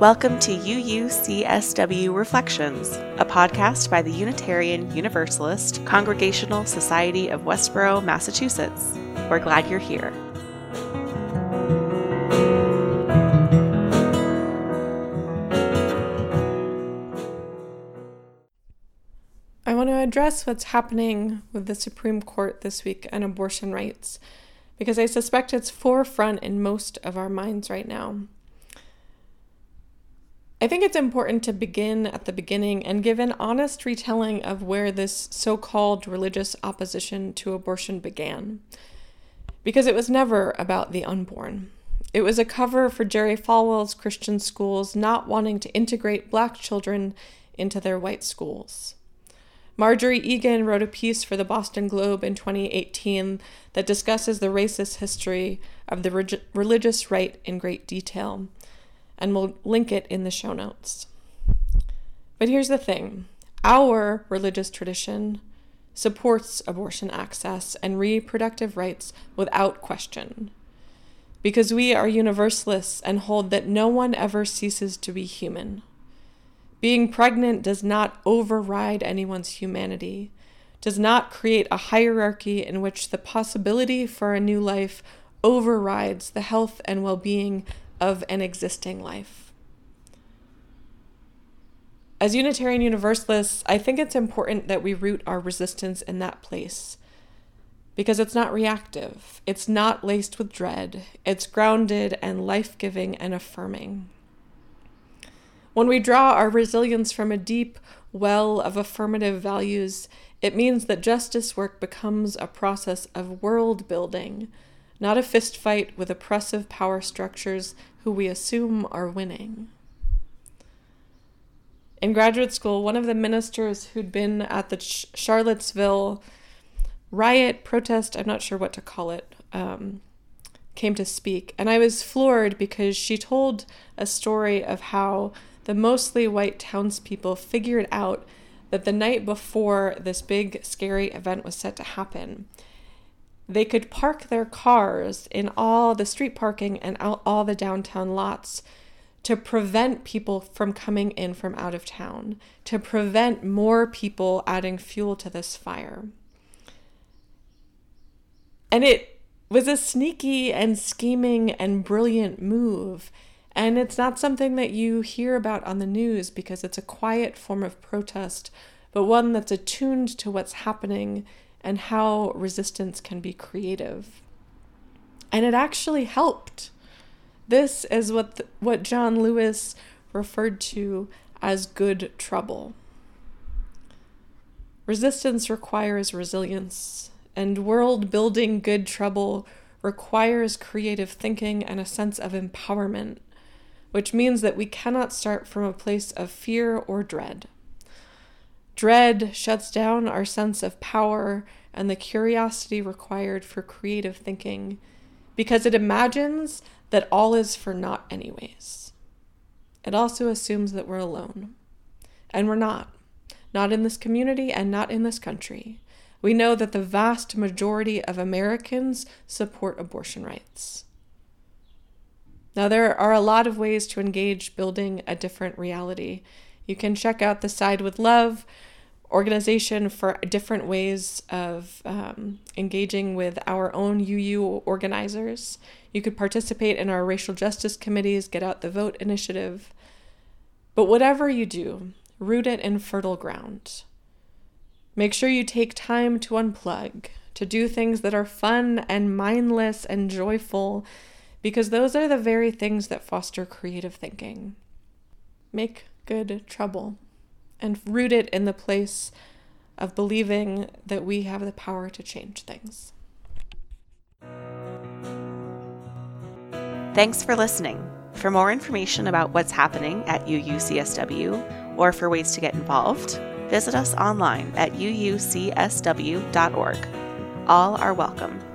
Welcome to UUCSW Reflections, a podcast by the Unitarian Universalist Congregational Society of Westborough, Massachusetts. We're glad you're here. I want to address what's happening with the Supreme Court this week and abortion rights because I suspect it's forefront in most of our minds right now. I think it's important to begin at the beginning and give an honest retelling of where this so called religious opposition to abortion began. Because it was never about the unborn. It was a cover for Jerry Falwell's Christian schools not wanting to integrate black children into their white schools. Margery Eagan wrote a piece for the Boston Globe in 2018 that discusses the racist history of the re- religious right in great detail and we'll link it in the show notes. But here's the thing our religious tradition supports abortion access and reproductive rights without question. Because we are universalists and hold that no one ever ceases to be human. Being pregnant does not override anyone's humanity, does not create a hierarchy in which the possibility for a new life overrides the health and well being of an existing life. As Unitarian Universalists, I think it's important that we root our resistance in that place because it's not reactive, it's not laced with dread, it's grounded and life giving and affirming. When we draw our resilience from a deep well of affirmative values, it means that justice work becomes a process of world building, not a fistfight with oppressive power structures who we assume are winning. In graduate school, one of the ministers who'd been at the Ch- Charlottesville riot, protest, I'm not sure what to call it, um, came to speak. And I was floored because she told a story of how the mostly white townspeople figured out that the night before this big, scary event was set to happen, they could park their cars in all the street parking and all the downtown lots to prevent people from coming in from out of town, to prevent more people adding fuel to this fire. And it was a sneaky and scheming and brilliant move. And it's not something that you hear about on the news because it's a quiet form of protest, but one that's attuned to what's happening and how resistance can be creative. And it actually helped. This is what the, what John Lewis referred to as good trouble. Resistance requires resilience, and world building good trouble requires creative thinking and a sense of empowerment, which means that we cannot start from a place of fear or dread. Dread shuts down our sense of power and the curiosity required for creative thinking because it imagines that all is for naught, anyways. It also assumes that we're alone. And we're not. Not in this community and not in this country. We know that the vast majority of Americans support abortion rights. Now, there are a lot of ways to engage building a different reality. You can check out the Side with Love organization for different ways of um, engaging with our own UU organizers. You could participate in our racial justice committees, get out the vote initiative. But whatever you do, root it in fertile ground. Make sure you take time to unplug, to do things that are fun and mindless and joyful, because those are the very things that foster creative thinking. Make good trouble and root it in the place of believing that we have the power to change things. Thanks for listening. For more information about what's happening at UUCSW or for ways to get involved, visit us online at uucsw.org. All are welcome.